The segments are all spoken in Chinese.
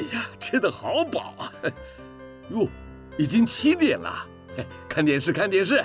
呀，吃的好饱啊！哟，已经七点了，看电视，看电视。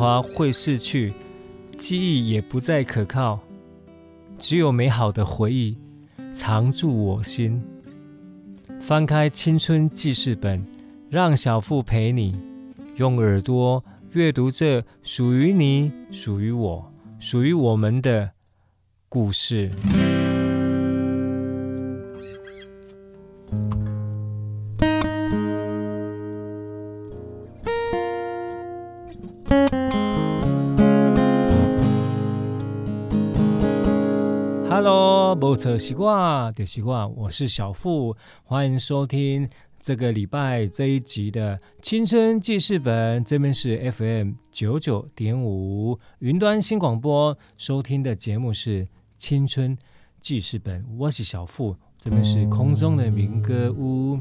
花会逝去，记忆也不再可靠，只有美好的回忆常驻我心。翻开青春记事本，让小腹陪你用耳朵阅读这属于你、属于我、属于我们的故事。Hello，没错，习惯的习惯，我是小富，欢迎收听这个礼拜这一集的青春记事本。这边是 FM 九九点五云端新广播，收听的节目是青春记事本。我是小富，这边是空中的民歌屋。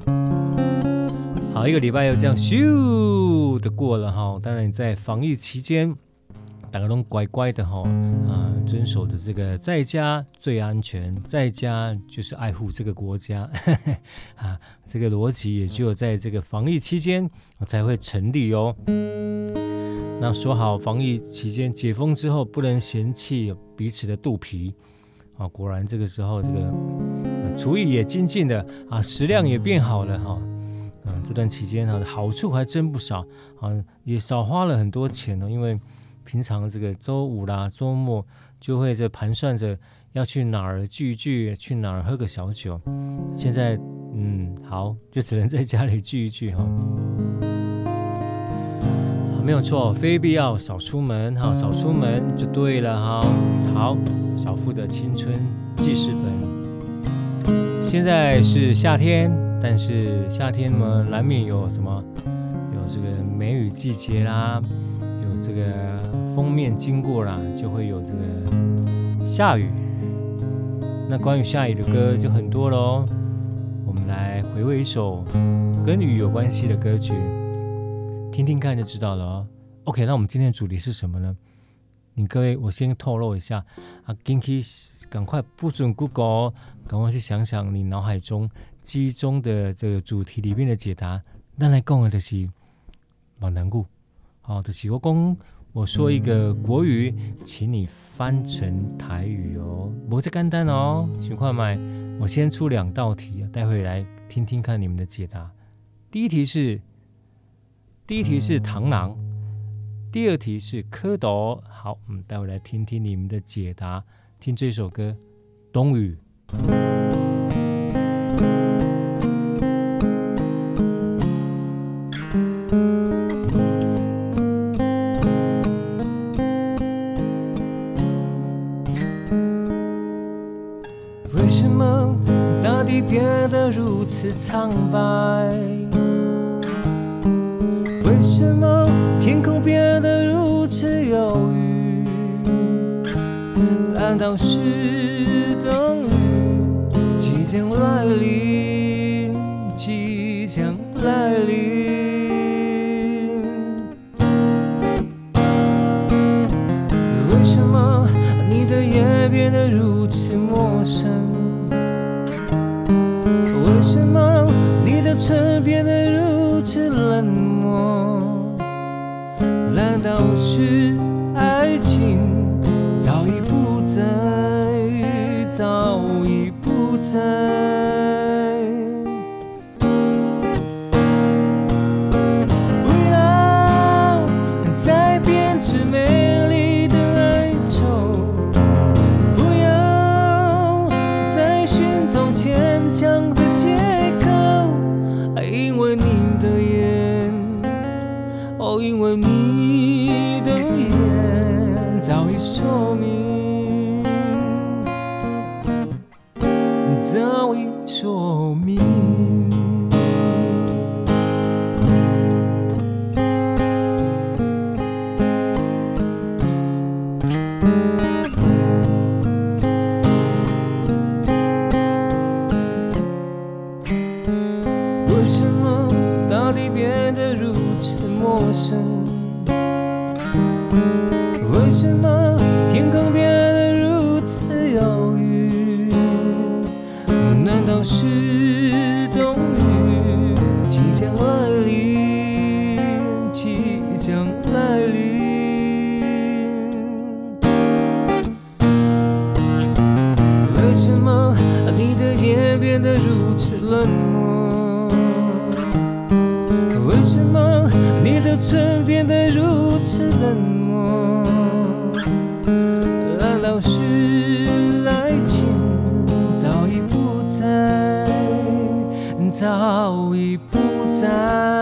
好，一个礼拜又这样咻的过了哈。当然，在防疫期间。大家都乖乖的哈，啊，遵守的这个在家最安全，在家就是爱护这个国家，啊，这个逻辑也只有在这个防疫期间才会成立哦。那说好防疫期间解封之后不能嫌弃彼此的肚皮啊，果然这个时候这个厨艺也精进的啊，食量也变好了哈，啊，这段期间呢好处还真不少啊，也少花了很多钱呢，因为。平常这个周五啦、周末就会在盘算着要去哪儿聚一聚，去哪儿喝个小酒。现在，嗯，好，就只能在家里聚一聚哈。没有错，非必要少出门哈，少出门就对了哈。好，小富的青春记事本。现在是夏天，但是夏天嘛，难免有什么？有这个梅雨季节啦。有这个封面经过了，就会有这个下雨。那关于下雨的歌就很多喽。我们来回味一首跟雨有关系的歌曲，听听看就知道了哦。OK，那我们今天的主题是什么呢？你各位，我先透露一下啊，紧去赶快不准 Google，赶快去想想你脑海中记忆中的这个主题里面的解答。那来讲的就是蛮难过。好就是我讲，我说一个国语，请你翻成台语哦，不是简单哦，请快买。我先出两道题，待会来听听看你们的解答。第一题是，第一题是螳螂，第二题是蝌蚪。好，我们待会来听听你们的解答。听这首歌，冬雨。此苍白，为什么天空变得如此忧郁？难道是冬雨即将来陌生。为什么你的唇变得如此冷漠？难道是爱情早已不在，早已不在？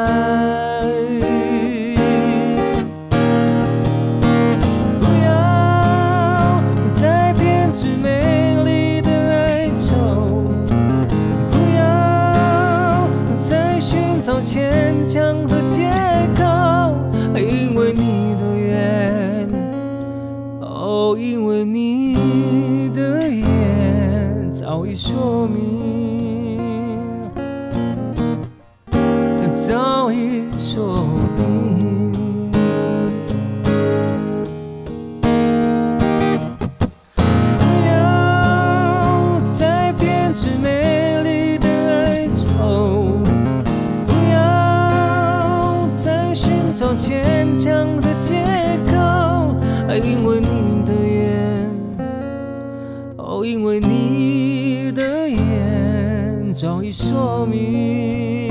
已说明，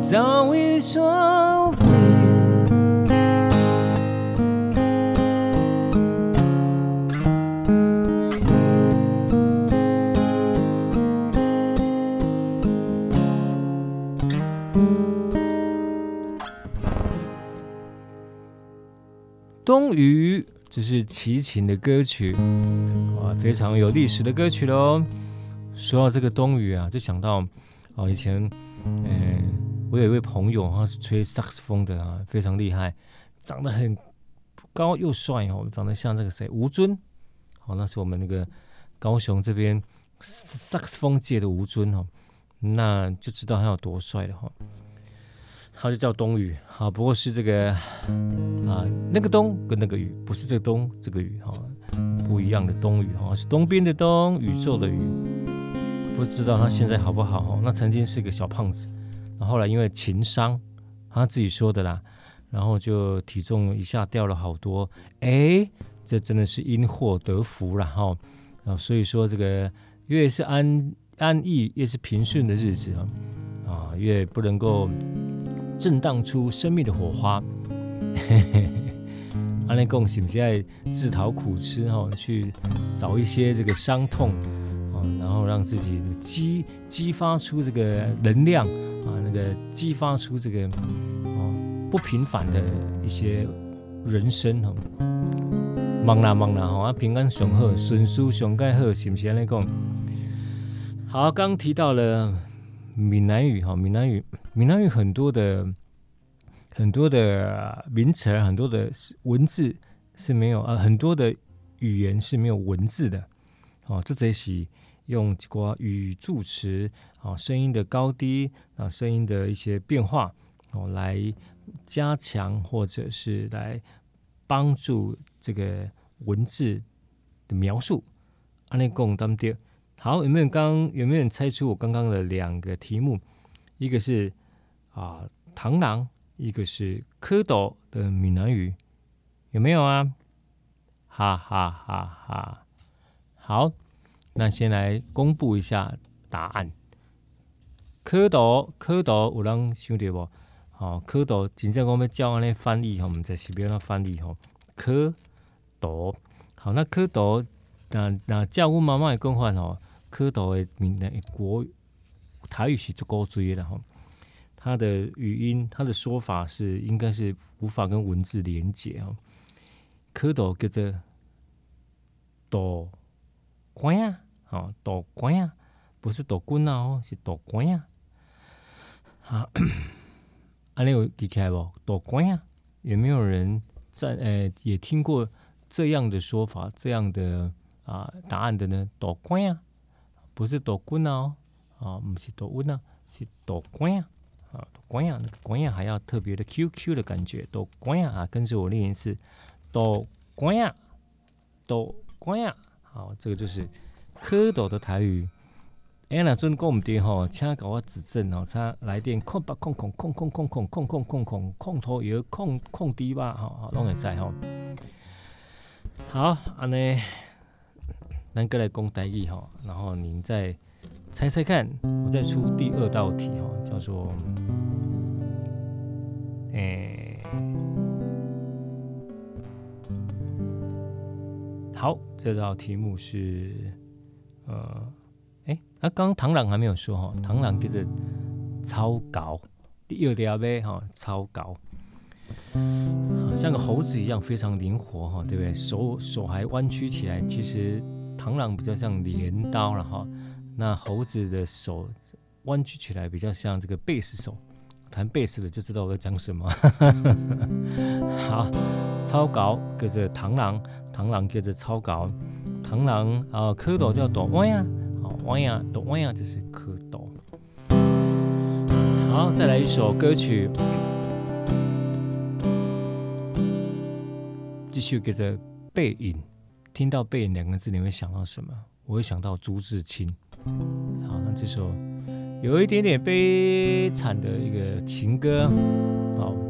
早已说明。冬雨，这是齐秦的歌曲，啊，非常有历史的歌曲喽。说到这个冬雨啊，就想到哦，以前，嗯、我有一位朋友，他是吹萨克斯风的啊，非常厉害，长得很高又帅哦，长得像这个谁吴尊，好，那是我们那个高雄这边萨克斯风界的吴尊哦，那就知道他有多帅了哈。他就叫冬雨，好，不过是这个啊，那个冬跟那个雨，不是这个冬这个雨哈，不一样的冬雨哈，是东边的东，宇宙的宇，不知道他现在好不好？那曾经是个小胖子，那后来因为情伤，他自己说的啦，然后就体重一下掉了好多，哎，这真的是因祸得福了哈，啊，所以说这个越是安安逸，越是平顺的日子啊，啊，越不能够。震荡出生命的火花，阿内贡是不是在自讨苦吃哈？去找一些这个伤痛，然后让自己激激发出这个能量啊，那个激发出这个哦不平凡的一些人生哈。忙啦忙啦哈，平安上好，顺遂上盖好，是不是阿内贡？好，刚提到了。闽南语哈，闽南语，闽南语很多的很多的名词，很多的文字是没有啊，很多的语言是没有文字的哦。这则是用一个语助词啊，声音的高低啊，声音的一些变化哦，来加强或者是来帮助这个文字的描述。安尼讲对不对？好，有没有刚有没有人猜出我刚刚的两个题目？一个是啊螳螂，一个是蝌蚪的闽南语，有没有啊？哈哈哈哈！好，那先来公布一下答案。蝌蚪，蝌蚪有人想到不？好，蝌蚪真正我们教安尼翻译哈，我们在西边那翻译吼，蝌蚪。好，那蝌蚪，那那叫我妈妈也更换哦。蝌蚪的闽南国台语是足够注意的吼，它的语音，它的说法是应该是无法跟文字连接哦。蝌蚪叫做蚪官呀，哦，躲官呀，不是蚪棍哦，是躲官呀。啊，阿你有记起来不？躲官呀，有没有人在呃也听过这样的说法，这样的啊答案的呢？躲官呀。不是蚪棍哦，啊，不是躲棍啊，是躲官呀，啊，蚪官呀，那个官呀还要特别的 QQ 的感觉，躲官呀啊，跟着我念一次，躲官呀，躲官呀，好，这个就是蝌蚪的台语。哎，那尊讲唔对吼，请给我指正哦，他来电空八空空空空空空空空空空空头有空空低吧，好好拢会使吼。好，安尼南哥来攻台语哈，然后您再猜猜看，我再出第二道题哈，叫做，诶、欸，好，这道题目是，呃，诶、欸，那刚刚螳螂还没有说哈，螳螂就是超高，有点呗哈，超高。像个猴子一样非常灵活哈，对不对？手手还弯曲起来。其实螳螂比较像镰刀了哈，那猴子的手弯曲起来比较像这个贝斯手。弹贝斯的就知道我在讲什么。好，超高跟着螳螂，螳螂跟着超高，螳螂啊，蝌蚪叫躲弯呀，好弯呀，躲弯呀就是蝌蚪。好，再来一首歌曲。继续跟着背影，听到背影两个字，你会想到什么？我会想到朱自清。好，那这首有一点点悲惨的一个情歌。好。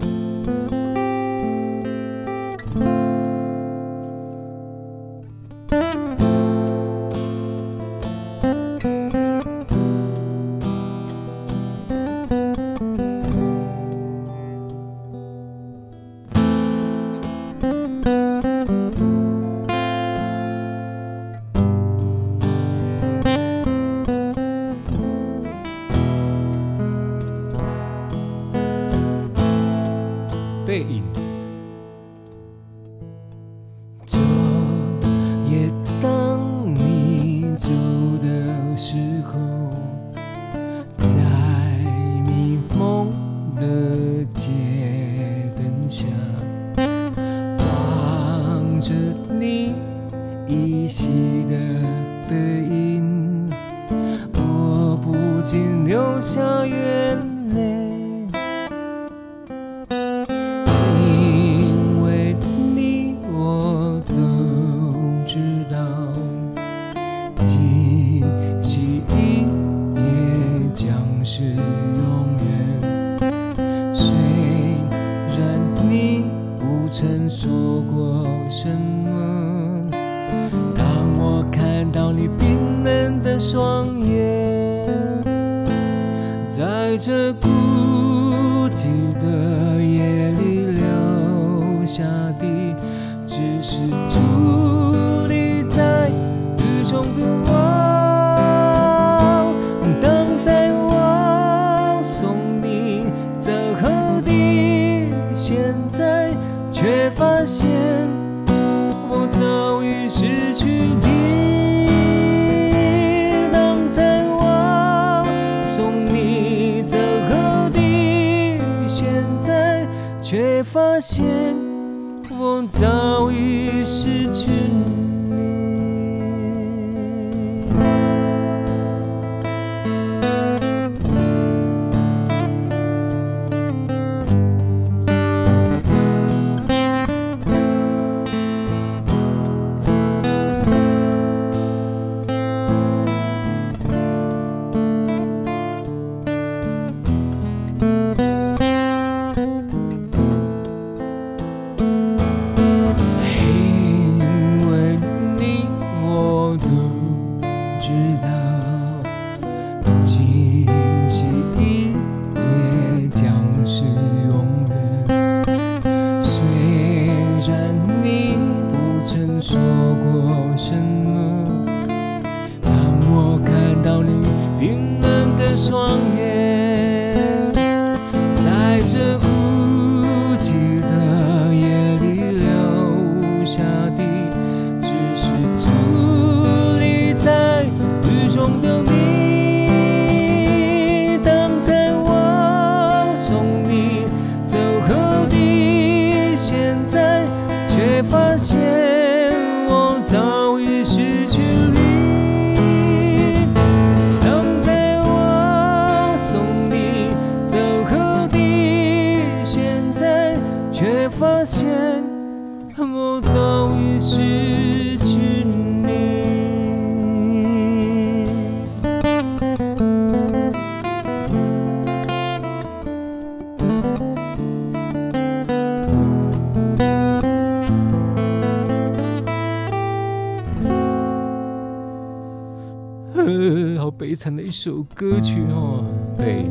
首歌曲哦。对，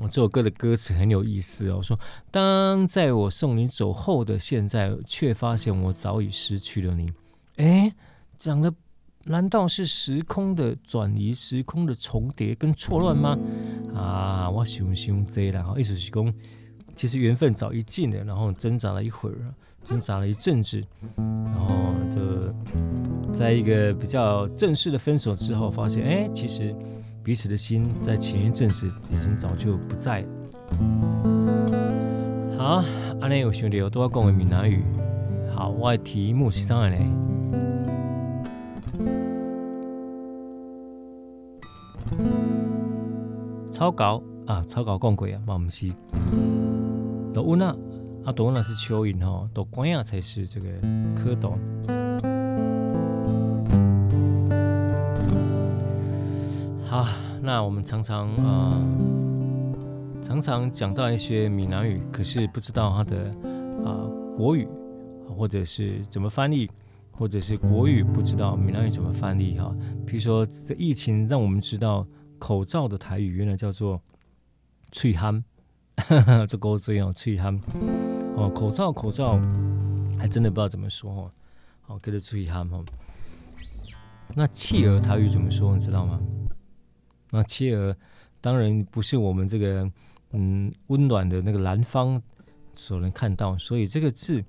我这首歌的歌词很有意思哦。说，当在我送你走后的现在，却发现我早已失去了你。哎，讲的难道是时空的转移、时空的重叠跟错乱吗？啊，我想想这啦，意思是讲，其实缘分早已尽了，然后挣扎了一会儿。挣扎了一阵子，然后就在一个比较正式的分手之后，发现哎，其实彼此的心在前一阵子已经早就不在了。好，阿内有兄弟有都要讲闽南语。好，我的题目是啥呢？草稿啊，草稿讲过啊，嘛不是，都有那。啊，多那是蚯蚓哈，多关呀才是这个蝌蚪。啊，那我们常常啊、常常讲到一些闽南语，可是不知道它的啊、国语，或者是怎么翻译，或者是国语不知道闽南语怎么翻译哈。比如说，这疫情让我们知道口罩的台语原来叫做“脆憨”，这够重要，“喙憨”。哦，口罩，口罩，还真的不知道怎么说哦。好，跟着注意哈。那企鹅台语怎么说？你知道吗？那企鹅当然不是我们这个嗯温暖的那个南方所能看到，所以这个字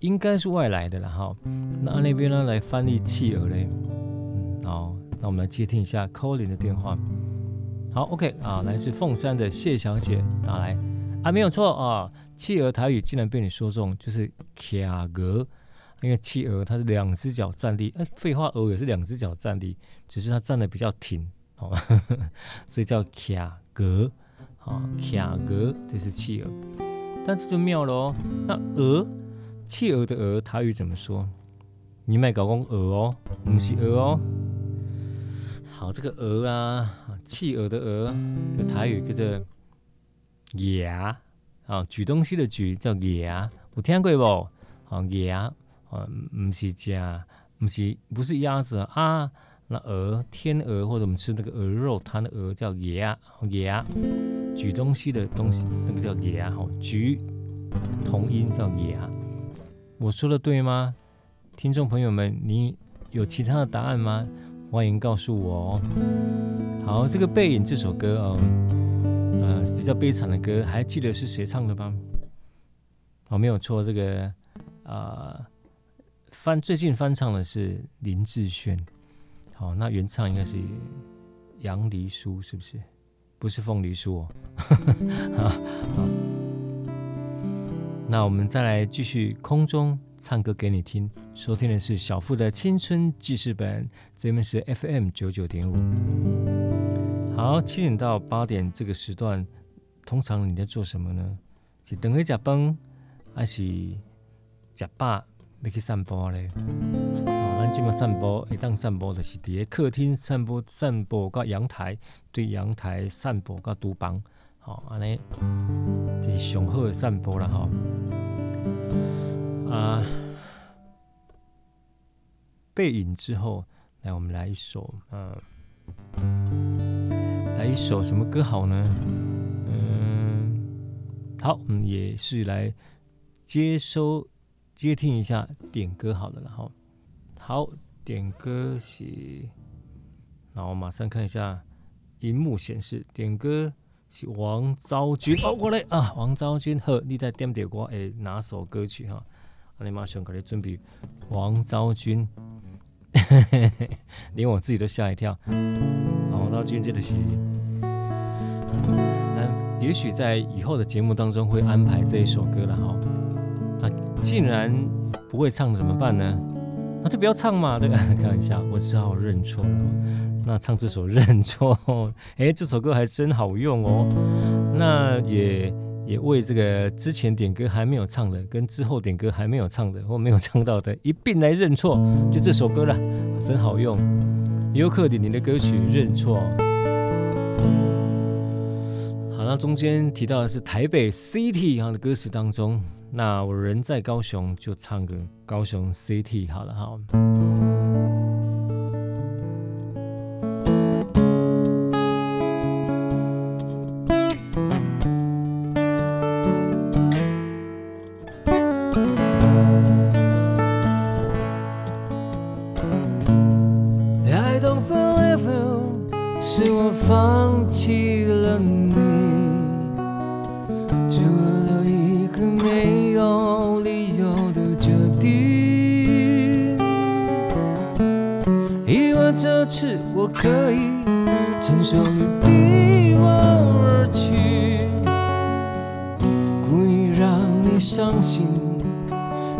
应该是外来的了哈。那那边呢来翻译企鹅嘞？嗯，好，那我们来接听一下 Colin 的电话。好，OK 啊，来自凤山的谢小姐打来啊，没有错啊。企鹅台语竟然被你说中，就是企鹅，因为企鹅它是两只脚站立，哎，废话，鹅也是两只脚站立，只是它站得比较挺，所以叫企鹅，啊，企鹅，这是企鹅，但这就妙了哦。那鹅，企鹅的鹅台语怎么说？你卖搞公鹅哦，不是鹅哦。好，这个鹅啊，企鹅的鹅的台语叫做鸭。啊，举东西的举叫鸭，有听过不？啊，鸭，啊，不是家，不是不是鸭子啊。那鹅，天鹅或者我们吃那个鹅肉它的鹅叫鸭，鸭，举东西的东西那个叫鸭，哈，举同音叫鸭。我说的对吗？听众朋友们，你有其他的答案吗？欢迎告诉我哦。好，这个背影这首歌。哦呃，比较悲惨的歌，还记得是谁唱的吗？哦，没有错，这个啊、呃、翻最近翻唱的是林志炫。好、哦，那原唱应该是杨梨书，是不是？不是凤梨酥哦。好，那我们再来继续空中唱歌给你听。收听的是小富的青春记事本，这边是 FM 九九点五。好，七点到八点这个时段，通常你在做什么呢？是等你吃饭，还是吃饱要去散步嘞？今麦散步，一当散步就是伫个客厅散步，散步到阳台，对阳台散步到厨房，好，安尼这是上好的散步了哈。啊，背影之后，来我们来一首，嗯。来一首什么歌好呢？嗯，好，我们，也是来接收接听一下点歌好了，然后好点歌是，然后马上看一下荧幕显示点歌是王昭君哦，过来啊，王昭君呵，你在点点歌诶，哪首歌曲哈？你马上给你准备王昭君，连我自己都吓一跳，王昭君这个是。那也许在以后的节目当中会安排这一首歌了哈。那既然不会唱怎么办呢？那就不要唱嘛，对吧？开玩笑，我只好认错了。那唱这首认错，哎，这首歌还真好用哦。那也也为这个之前点歌还没有唱的，跟之后点歌还没有唱的或没有唱到的，一并来认错，就这首歌了，真好用。尤克里里的歌曲《认错》。好那中间提到的是台北 City 哈的歌词当中，那我人在高雄就唱个高雄 City 好了哈。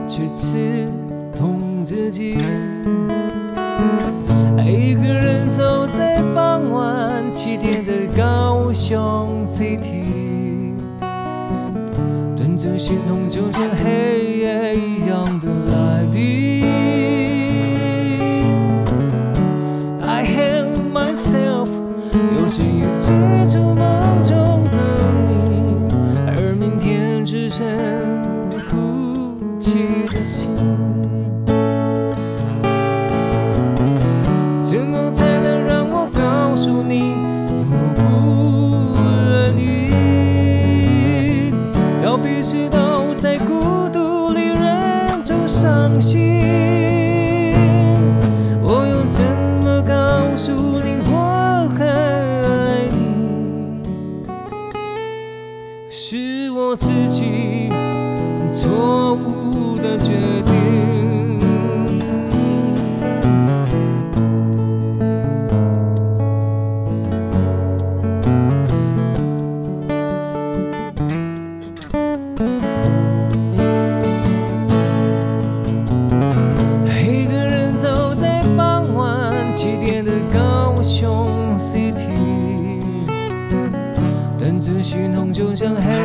却刺痛自己。一个人走在傍晚七点的高雄 City，等着心痛就像黑夜一样的来临。I hate myself，又怎样追逐梦中的 still have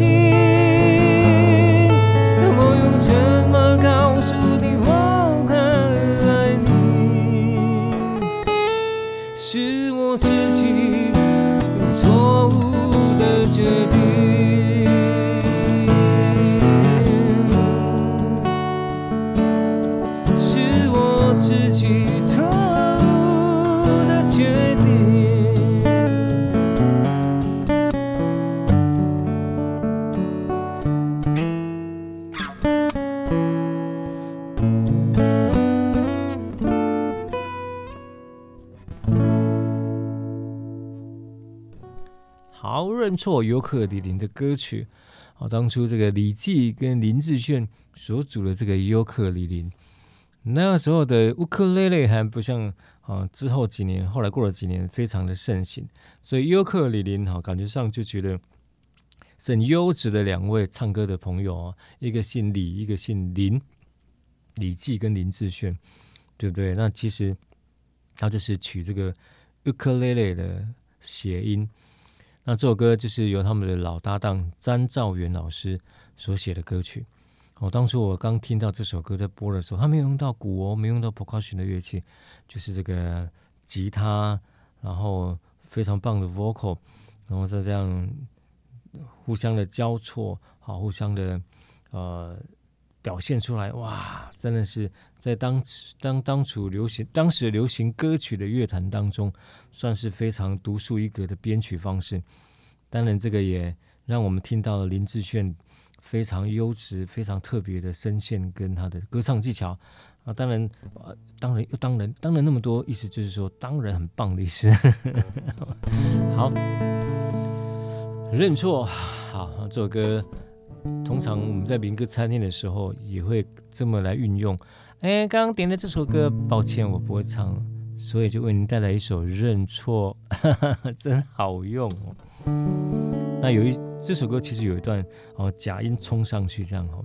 hoje. 认错尤克里林的歌曲，啊，当初这个李济跟林志炫所组的这个尤克里林，那个时候的乌克丽丽还不像啊，之后几年，后来过了几年，非常的盛行，所以尤克里林哈，感觉上就觉得很优质的两位唱歌的朋友啊，一个姓李，一个姓林，李济跟林志炫，对不对？那其实他就是取这个乌克丽丽的谐音。那这首歌就是由他们的老搭档詹兆元老师所写的歌曲。哦，当初我刚听到这首歌在播的时候，他没有用到鼓哦，没用到 percussion 的乐器，就是这个吉他，然后非常棒的 vocal，然后再这样互相的交错，好，互相的呃表现出来，哇，真的是在当当当初流行当时流行歌曲的乐坛当中。算是非常独树一格的编曲方式，当然这个也让我们听到了林志炫非常优质、非常特别的声线跟他的歌唱技巧啊。当然，当然又当然，当然那么多意思就是说，当然很棒的意思。好，认错，好，这首歌通常我们在民歌餐厅的时候也会这么来运用。哎，刚刚点的这首歌，抱歉，我不会唱。所以就为您带来一首《认错》，真好用哦。那有一这首歌其实有一段哦假音冲上去这样哦，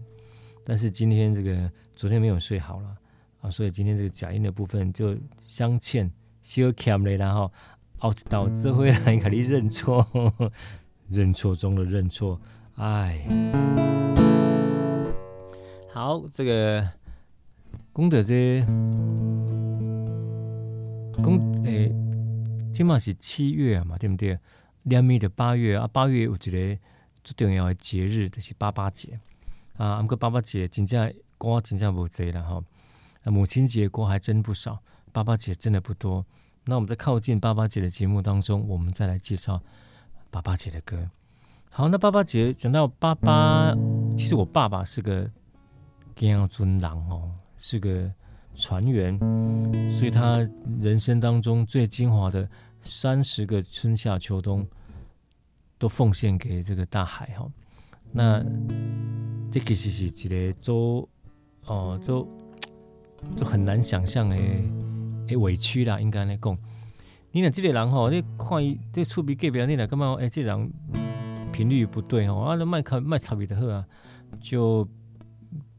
但是今天这个昨天没有睡好了啊，所以今天这个假音的部分就镶嵌小欠了，然后后一道这回来给你认错，认错中的认错，哎，好，这个功德这。讲诶，今嘛是七月嘛，对不对？连密的八月啊，八月有一个最重要的节日，就是爸爸节啊。啊，不过爸爸节真正歌真正无侪了哈。母亲节歌还真不少，爸爸节真的不多。那我们在靠近爸爸节的节目当中，我们再来介绍爸爸节的歌。好，那爸爸节讲到爸爸，其实我爸爸是个健尊郎哦，是个船员，所以他人生当中最精华的三十个春夏秋冬，都奉献给这个大海哈。那这其实是一个做哦，就就很难想象的诶委屈啦，应该来讲。你俩这个人吼，你看伊这厝边隔壁，你俩干嘛？哎，这人频率不对哦，啊，那麦克麦差别的好啊，就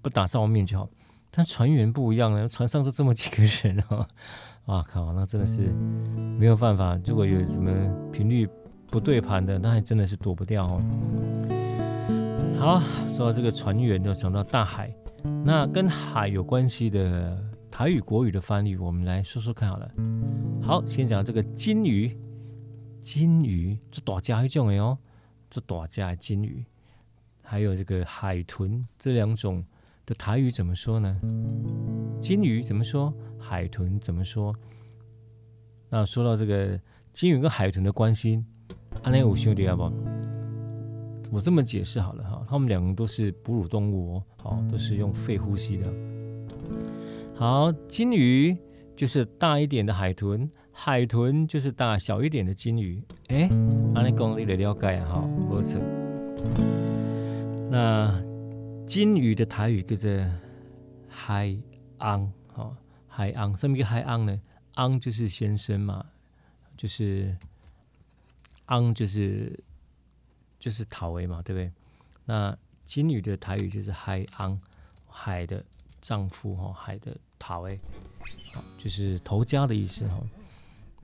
不打上面就好。但船员不一样啊，船上就这么几个人哦，哇 靠，那真的是没有办法。如果有什么频率不对盘的，那还真的是躲不掉哦。好，说到这个船员，就想到大海。那跟海有关系的台语、国语的翻译，我们来说说看好了。好，先讲这个金鱼，金鱼做大家一种的哦，做大家金鱼，还有这个海豚，这两种的台语怎么说呢？金鱼怎么说？海豚怎么说？那说到这个金鱼跟海豚的关系，阿内五兄弟阿不？我这么解释好了哈，他们两个都是哺乳动物哦，好，都是用肺呼吸的。好，金鱼就是大一点的海豚，海豚就是大小一点的金鱼。哎，阿内公你的了解啊，哈，没错。那金鱼的台语叫做海昂，哈，海昂，什么叫海昂呢？昂就是先生嘛，就是昂就是。就是头尾嘛，对不对？那金鱼的台语就是海昂，海的丈夫哈，海的头尾，就是头家的意思哈。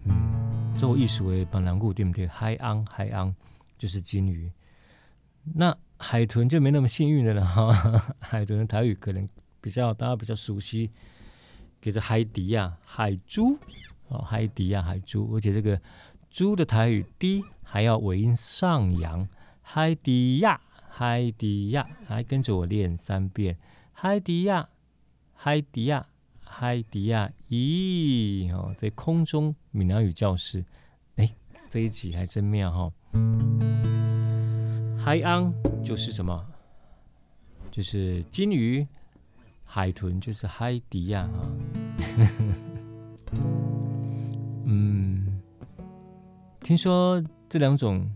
嗯，做艺术为本南固对不对？海昂，海昂就是金鱼。那海豚就没那么幸运的了哈。海豚的台语可能比较大家比较熟悉，叫做海迪亚海猪哦，海迪亚海猪，而且这个猪的台语低还要尾音上扬。海迪亚，海迪亚，来跟着我练三遍。海迪亚，海迪亚，海迪亚，咦，哦，在空中闽南语教室，哎，这一集还真妙哈。海昂就是什么？就是金鱼，海豚就是海迪亚哈。嗯，听说这两种。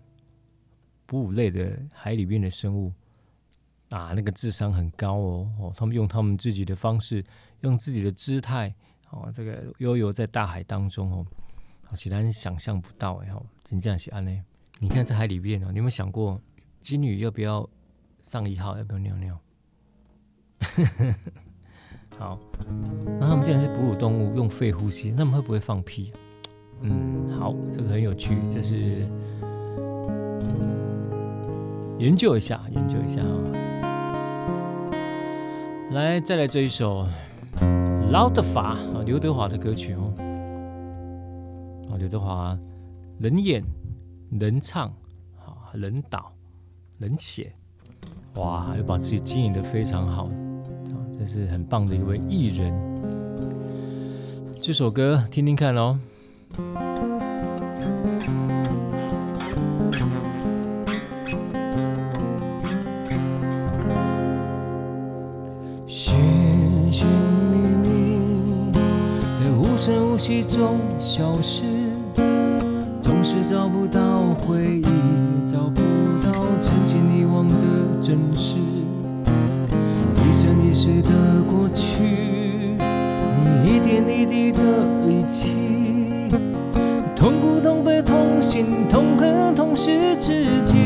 哺乳类的海里面的生物啊，那个智商很高哦哦，他们用他们自己的方式，用自己的姿态哦，这个悠游在大海当中哦，其他人想象不到哎哦，真这样写安呢？你看在海里面哦，你有没有想过金鱼要不要上一号，要不要尿尿？好，那他们既然是哺乳动物，用肺呼吸，那么会不会放屁？嗯，好，这个很有趣，这是。研究一下，研究一下啊！来，再来这一首刘德华啊，刘德华的歌曲哦。刘德华能演能唱，啊，能导能写，哇，又把自己经营的非常好，啊，这是很棒的一位艺人。这首歌听听看哦。寻寻觅觅，在无声无息中消失，总是找不到回忆，找不到曾经遗忘的真实。一生一世的过去，你一点一滴的遗弃，痛苦、痛悲、痛心、痛恨，痛失自己。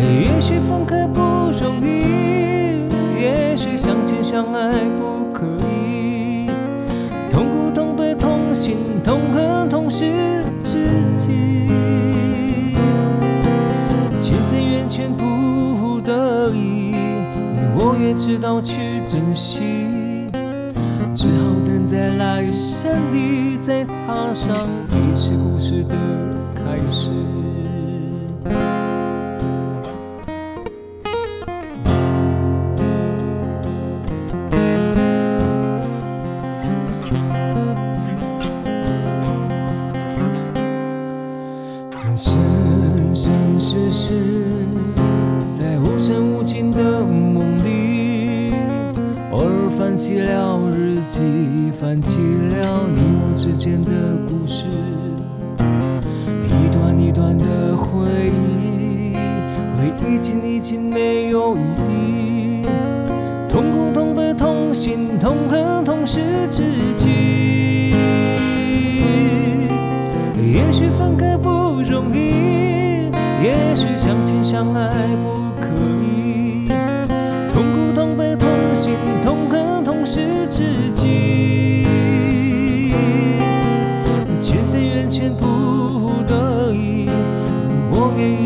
也许分开不容易，也许相亲相爱才，知道去珍惜，只好。等在来生里，再踏上彼此故事的开始。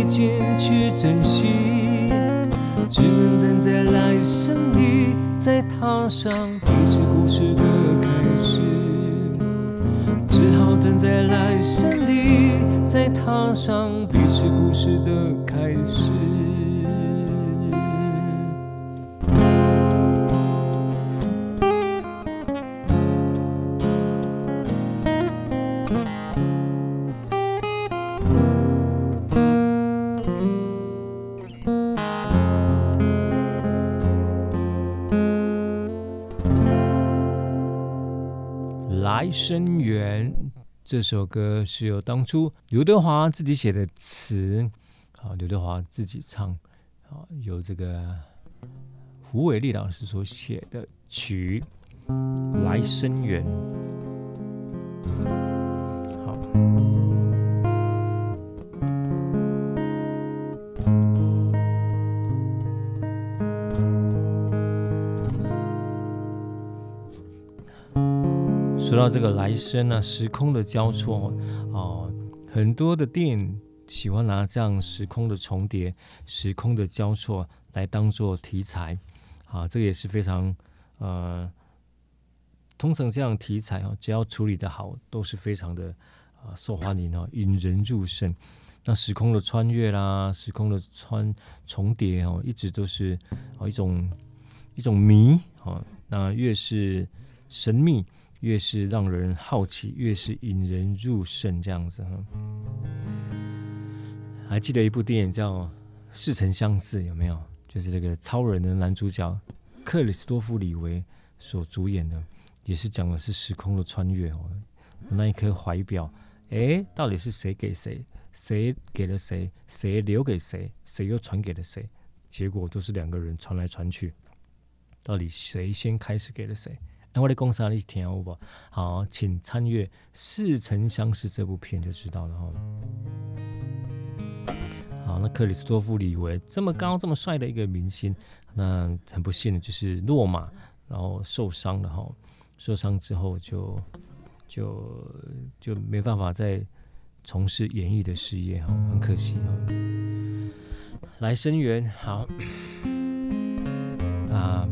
间去珍惜，只能等在来生里，再踏上彼此故事的开始，只好等在来生里。再踏上彼此故事的开始。生缘。这首歌是由当初刘德华自己写的词，好，刘德华自己唱，好，由这个胡伟立老师所写的曲《来生缘》。说到这个来生呢、啊，时空的交错哦，很多的电影喜欢拿这样时空的重叠、时空的交错来当做题材，啊，这个也是非常呃，通常这样题材哦，只要处理的好，都是非常的啊受欢迎哦，引人入胜。那时空的穿越啦，时空的穿重叠哦，一直都是哦一种一种谜哦，那越是神秘。越是让人好奇，越是引人入胜，这样子哈。还记得一部电影叫《似曾相识》，有没有？就是这个超人的男主角克里斯多夫·李维所主演的，也是讲的是时空的穿越哦。那一颗怀表，哎，到底是谁给谁？谁给了谁？谁留给谁？谁又传给了谁？结果都是两个人传来传去，到底谁先开始给了谁？我的公司你听好不？好，请参阅《似曾相识》这部片就知道了哈。好，那克里斯多夫·李维这么高、这么帅的一个明星，那很不幸的就是落马，然后受伤了哈。受伤之后就就就没办法再从事演艺的事业哈，很可惜哈。来生缘，好啊。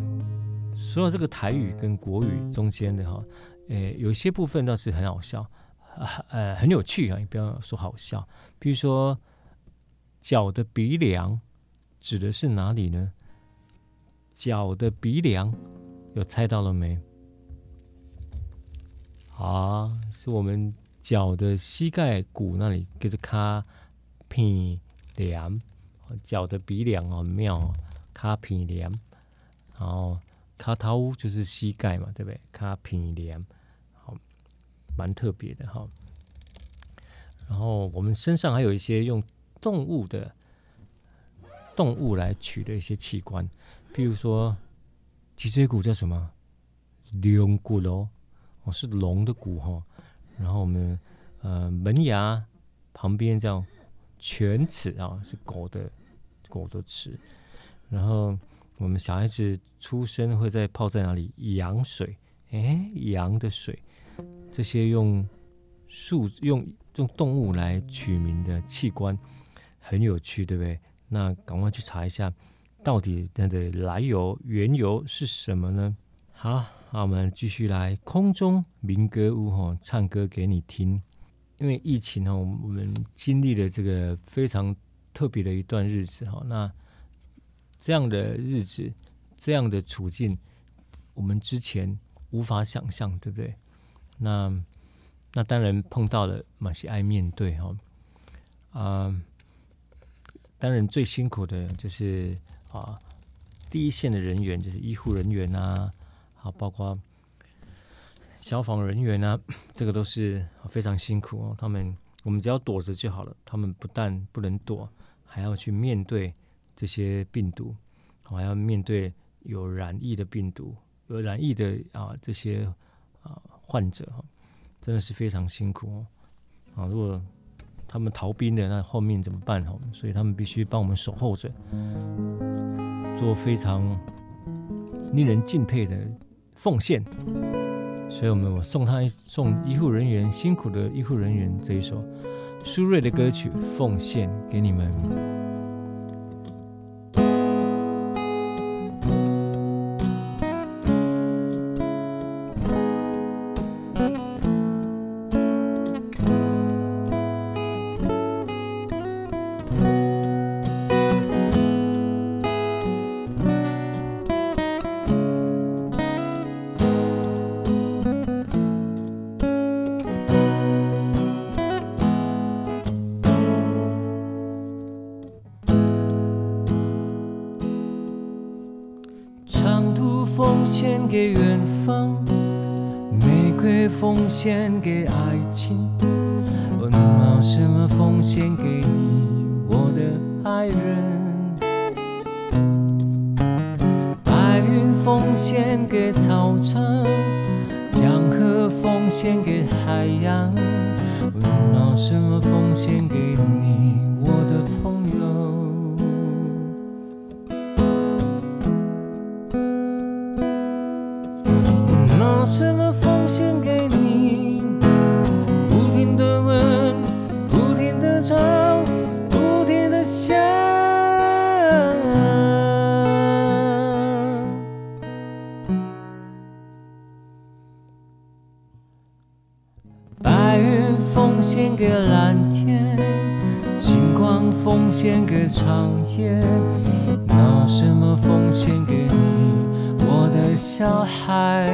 说到这个台语跟国语中间的哈，呃，有些部分倒是很好笑，呃，很有趣啊。你不要说好笑，比如说脚的鼻梁指的是哪里呢？脚的鼻梁有猜到了没？啊，是我们脚的膝盖骨那里，就是卡鼻梁，脚的鼻梁哦，妙，卡鼻梁，然后。卡头乌就是膝盖嘛，对不对？卡鼻梁，好，蛮特别的哈。然后我们身上还有一些用动物的动物来取的一些器官，譬如说脊椎骨叫什么？龙骨咯，哦，是龙的骨哈。然后我们呃门牙旁边叫犬齿啊，是狗的狗的齿，然后。我们小孩子出生会在泡在哪里？羊水，哎，羊的水，这些用树用用动物来取名的器官很有趣，对不对？那赶快去查一下，到底它的来由缘由是什么呢？好好，我们继续来空中民歌屋哈，唱歌给你听。因为疫情哦，我们经历了这个非常特别的一段日子哈。那这样的日子，这样的处境，我们之前无法想象，对不对？那那当然碰到了，马西爱面对哈。啊，当然最辛苦的就是啊，第一线的人员就是医护人员啊。啊，包括消防人员啊，这个都是非常辛苦哦。他们我们只要躲着就好了，他们不但不能躲，还要去面对这些病毒，还要面对有染疫的病毒，有染疫的啊这些啊患者哈，真的是非常辛苦哦。啊，如果他们逃兵的，那后面怎么办哈？所以他们必须帮我们守候着，做非常令人敬佩的。奉献，所以我们我送他送医护人员辛苦的医护人员这一首苏芮的歌曲《奉献》给你们。献给远方，玫瑰奉献给爱情，我拿什么奉献给你，我的爱人？白云奉献给草场，江河奉献给海洋，我拿什么奉献给你，长夜，拿什么奉献给你，我的小孩？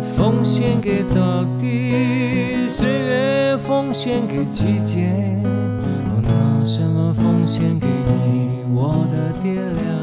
奉献给大地，岁月奉献给季节，我拿什么奉献给你，我的爹娘？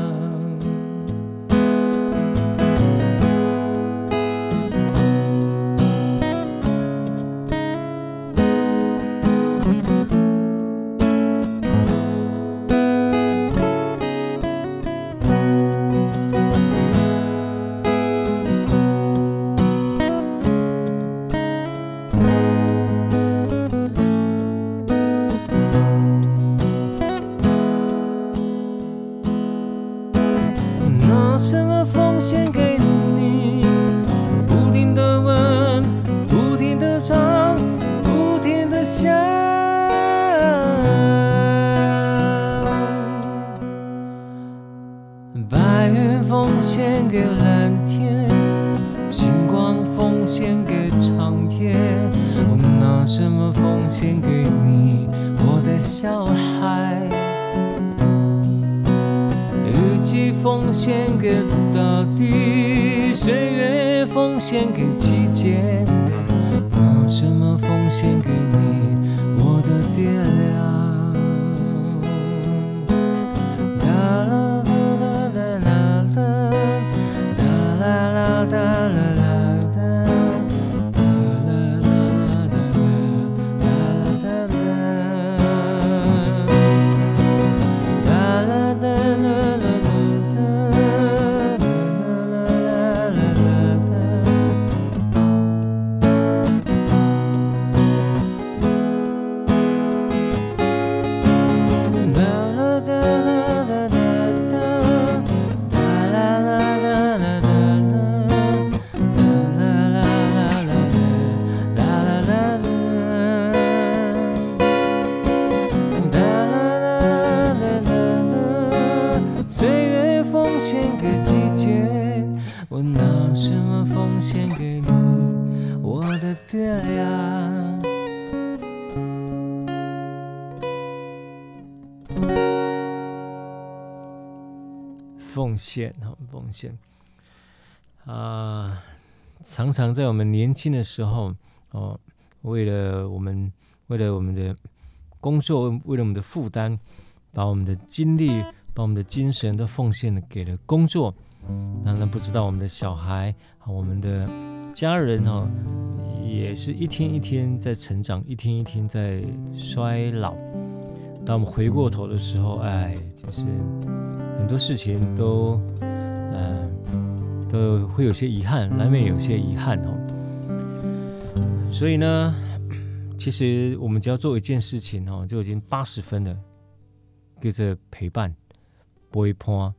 的爹呀？奉献，哈，奉献啊！常常在我们年轻的时候，哦，为了我们，为了我们的工作，为了我们的负担，把我们的精力，把我们的精神都奉献给了工作。当然不知道我们的小孩，我们的家人，哈，也是一天一天在成长，一天一天在衰老。当我们回过头的时候，哎，就是很多事情都，嗯、都会有些遗憾，难免有些遗憾哦。所以呢，其实我们只要做一件事情哦，就已经八十分了，跟着陪伴，陪伴，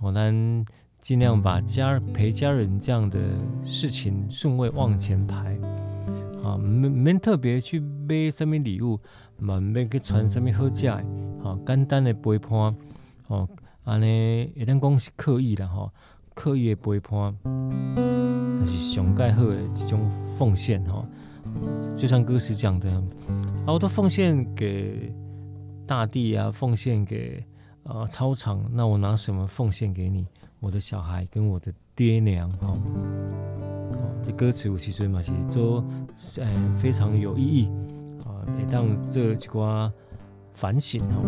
我们尽量把家陪家人这样的事情顺位往前排，啊，没没特别去买什么礼物。嘛，免去传什么好食的，吼，简单的陪伴，吼，安尼会当讲是刻意的吼，刻意的陪伴，那是上盖好的一种奉献，吼，就像歌词讲的，啊，我都奉献给大地啊，奉献给啊操场，那我拿什么奉献给你，我的小孩跟我的爹娘，吼，歌词我其实嘛是做，嗯，非常有意义。每当这几瓜反省哦，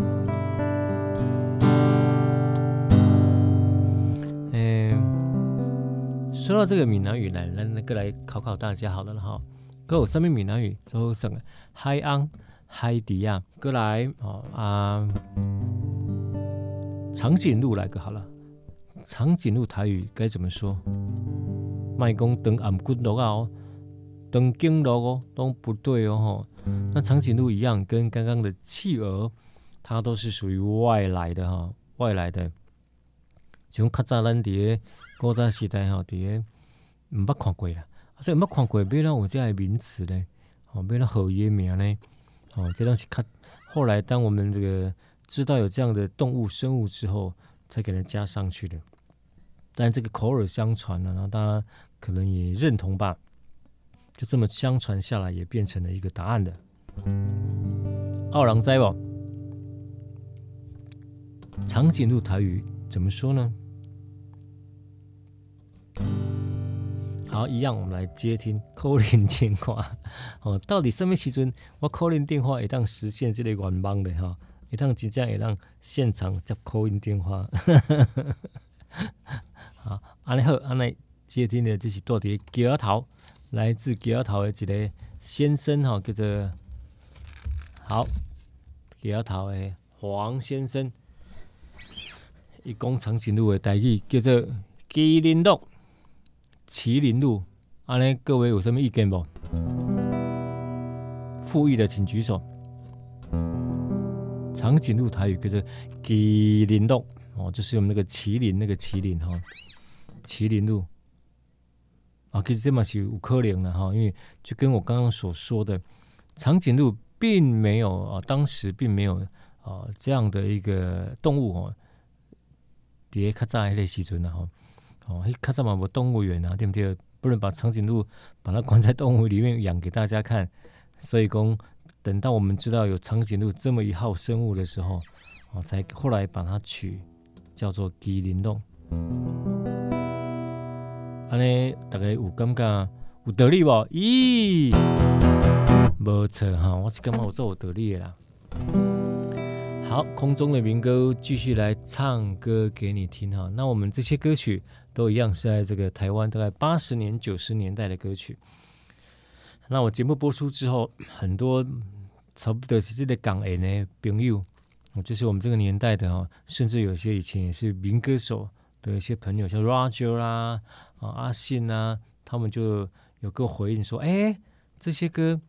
嗯，说到这个闽南语来，来那个来考考大家好了哈。各有什么闽南语都省海安、海迪亚，过来哦啊，长颈鹿来个好了，长颈鹿台语该怎么说？卖公等俺骨头哦。登经路哦，都不对哦吼，那长颈鹿一样，跟刚刚的企鹅，它都是属于外来的哈，外来的。像较早咱伫个古早时代吼，伫个毋捌看过啦，所以毋捌看过，要让有这样的名词呢，哦，要让好嘢名咧，哦，这东西看。后来当我们这个知道有这样的动物生物之后，才给它加上去的。但这个口耳相传呢，然后大家可能也认同吧。就这么相传下来，也变成了一个答案的。奥郎哉哦，长颈鹿台语怎么说呢？好，一样，我们来接听 call in 电话。哦，到底什么时阵我 call in 电话会当实现这个愿望的哈？会当真正会当现场接 call in 电话。好，安尼好，安尼接听的就是到底桥头。来自桥头的一个先生吼，叫做好桥头的黄先生，伊讲长颈鹿的台语叫做麒麟鹿，麒麟鹿，安尼各位有什么意见无？富裕的请举手。长颈鹿台语叫做麒麟鹿哦，就是我们那个麒麟那个麒麟哈，麒麟鹿。啊，其实这嘛是有可能的哈，因为就跟我刚刚所说的，长颈鹿并没有啊，当时并没有啊这样的一个动物哦，在较早迄个时阵啊，哦，迄较早嘛无动物园啊，对不对？不能把长颈鹿把它关在动物里面养给大家看，所以讲等到我们知道有长颈鹿这么一号生物的时候，哦，才后来把它取叫做麒麟鹿。安尼大家有感觉有道理不？咦，没错哈，我是感觉我做有道理的啦。好，空中的民歌继续来唱歌给你听哈。那我们这些歌曲都一样是在这个台湾大概八十年、九十年代的歌曲。那我节目播出之后，很多差不多是这个港人的朋友，就是我们这个年代的哈，甚至有些以前也是民歌手的一些朋友，像 Roger 啦。啊阿信啊，他们就有个回应说：“哎，这些歌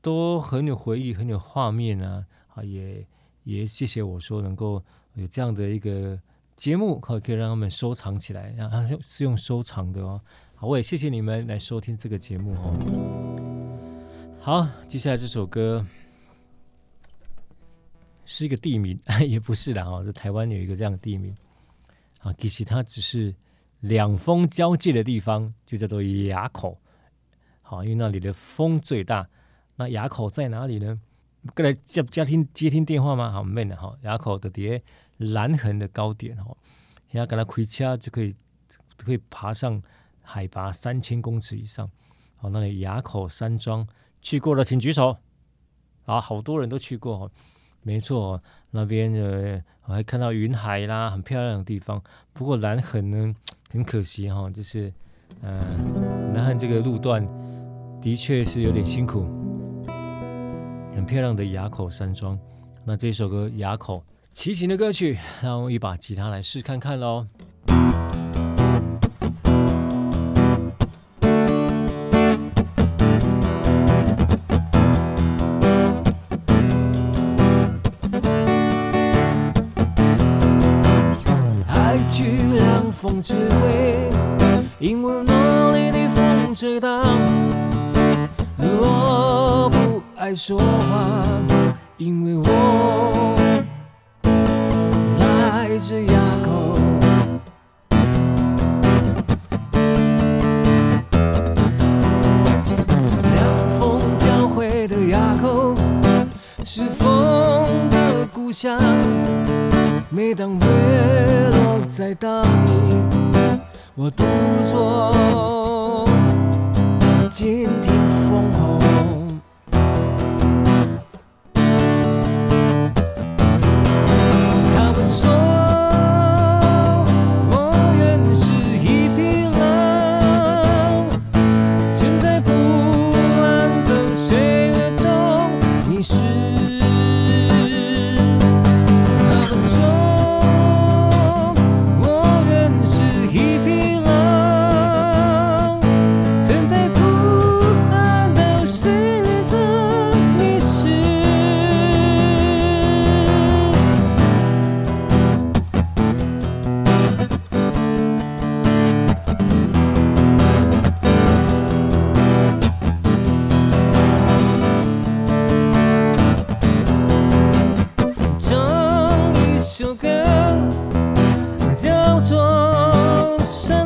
都很有回忆，很有画面啊！啊，也也谢谢我说能够有这样的一个节目，可可以让他们收藏起来，然后是用收藏的哦。好，我也谢谢你们来收听这个节目哦。好，接下来这首歌是一个地名，也不是啦，哦，是台湾有一个这样的地名。”啊，其实它只是两峰交界的地方，就叫做垭口。好，因为那里的风最大。那垭口在哪里呢？过来接接听接听电话吗？好，没的哈，垭口的底下蓝痕的高点哦，现在跟他开车就可以就可以爬上海拔三千公尺以上。好，那里垭口山庄去过的请举手。啊，好多人都去过。没错，那边呃，我还看到云海啦，很漂亮的地方。不过蓝痕呢，很可惜哈，就是，嗯，南汉这个路段的确是有点辛苦。很漂亮的垭口山庄，那这首歌《垭口》齐秦的歌曲，让我一把吉他来试看看喽。知道，我不爱说话，so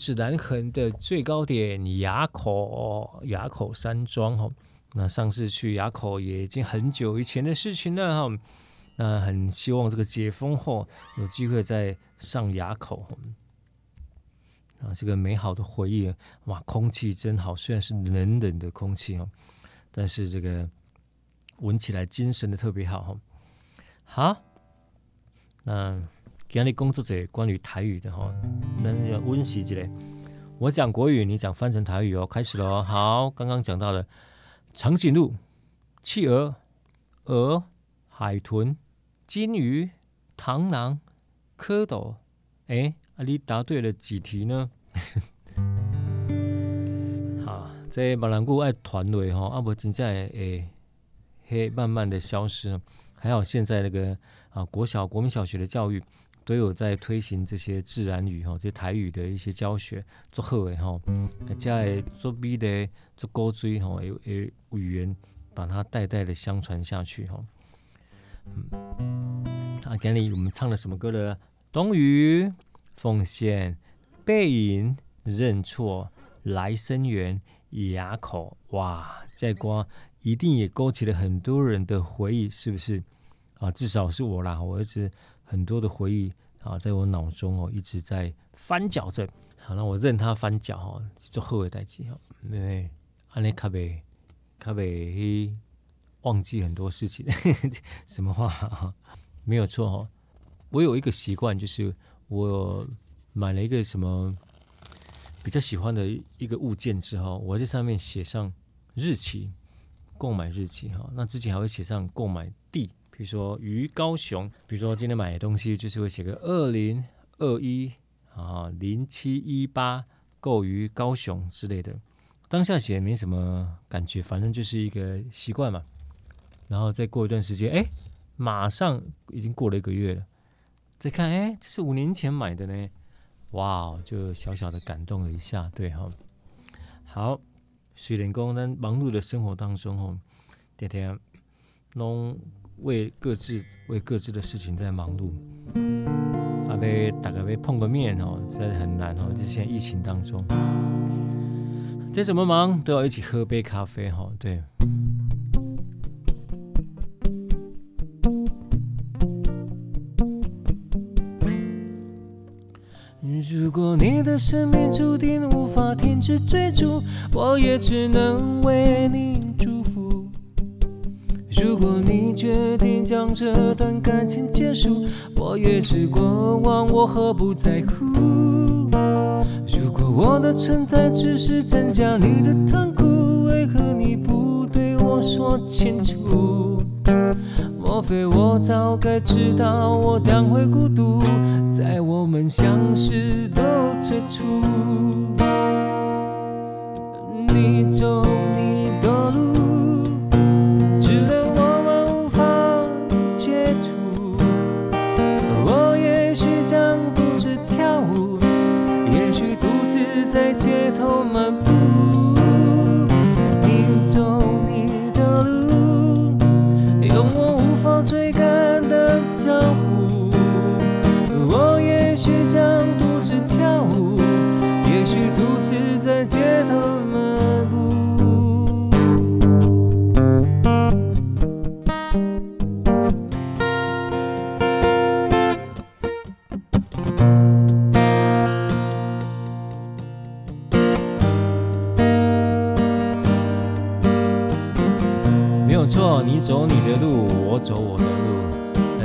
是蓝横的最高点垭口，垭口山庄哈。那上次去垭口也已经很久以前的事情了哈。那很希望这个解封后有机会再上垭口。啊，这个美好的回忆哇，空气真好，虽然是冷冷的空气哦，但是这个闻起来精神的特别好哈。好，那。今日工作者关于台语的哈，那要温习一下。我讲国语，你讲翻成台语哦。开始了哦。好，刚刚讲到了长颈鹿、企鹅、鹅、海豚、金鱼、螳螂、蝌蚪。哎，啊，你答对了几题呢？好，这马兰古爱团队哈，阿伯真在诶，嘿，慢慢的消失。还好现在那个啊，国小、国民小学的教育都有在推行这些自然语哈，这些台语的一些教学，做好诶哈，在做笔的做古锥哈，有有语言把它代代的相传下去哈。嗯，啊，今天我们唱了什么歌呢？冬雨、奉献、背影、认错、来生缘、哑口，哇，这歌一定也勾起了很多人的回忆，是不是？啊，至少是我啦，我一直很多的回忆啊，在我脑中哦，一直在翻搅着。好，那我任它翻搅哈，做后尾代志哈，因为安尼卡贝卡贝忘记很多事情，什么话？没有错哈。我有一个习惯，就是我买了一个什么比较喜欢的一个物件之后，我在上面写上日期，购买日期哈。那之前还会写上购买地，比如说于高雄，比如说今天买的东西就是会写个二零二一啊零七一八购于高雄之类的。当下写没什么感觉，反正就是一个习惯嘛。然后再过一段时间，哎，马上已经过了一个月了。再看，哎，这是五年前买的呢，哇，就小小的感动了一下，对哈。好，水电工在忙碌的生活当中哦，天天拢为各自为各自的事情在忙碌，啊，被大概被碰个面哦，实在很难哦，就现在疫情当中，再怎么忙都要一起喝杯咖啡哈，对。如果你的生命注定无法停止追逐，我也只能为你。如果你决定将这段感情结束，我也只过往，我何不在乎？如果我的存在只是增加你的痛苦，为何你不对我说清楚？莫非我早该知道我将会孤独，在我们相识的最初。你走江湖，我也许将独自跳舞，也许独自在街头漫步。没有错，你走你的路，我走我的路。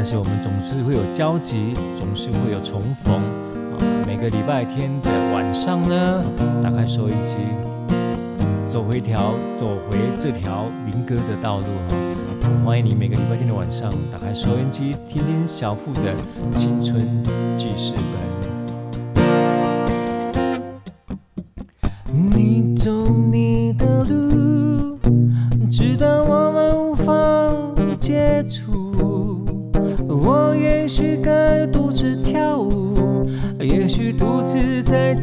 是我们总是会有交集，总是会有重逢。啊每个礼拜天的晚上呢，打开收音机，走回条，走回这条民歌的道路哈。欢迎你每个礼拜天的晚上打开收音机，听听小付的青春记事本。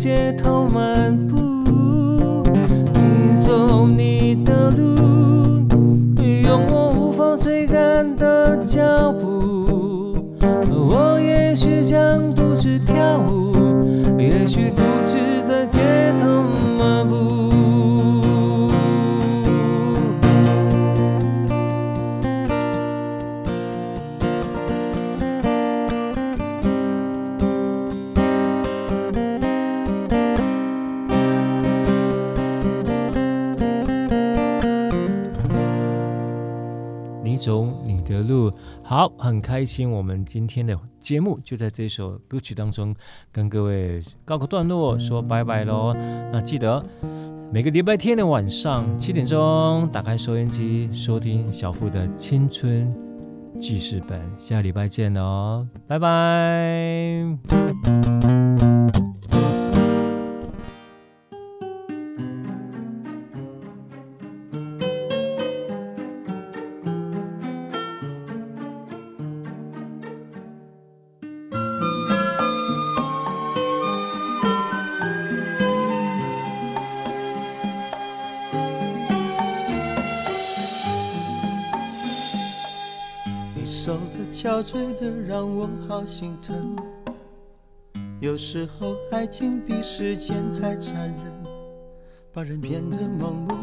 街头好，很开心。我们今天的节目就在这首歌曲当中跟各位告个段落，说拜拜喽。那记得每个礼拜天的晚上七点钟，打开收音机，收听小付的青春记事本，下礼拜见哦，拜拜。好心疼，有时候爱情比时间还残忍，把人变得盲目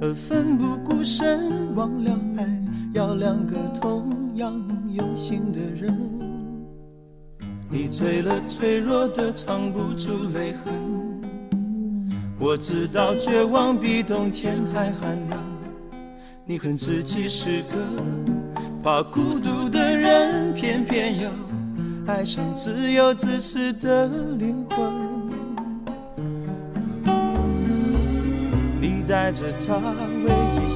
而奋不顾身，忘了爱要两个同样用心的人。你醉了，脆弱的藏不住泪痕，我知道绝望比冬天还寒冷，你恨自己是个。怕孤独的人，偏偏又爱上自由自私的灵魂。你带着他唯一。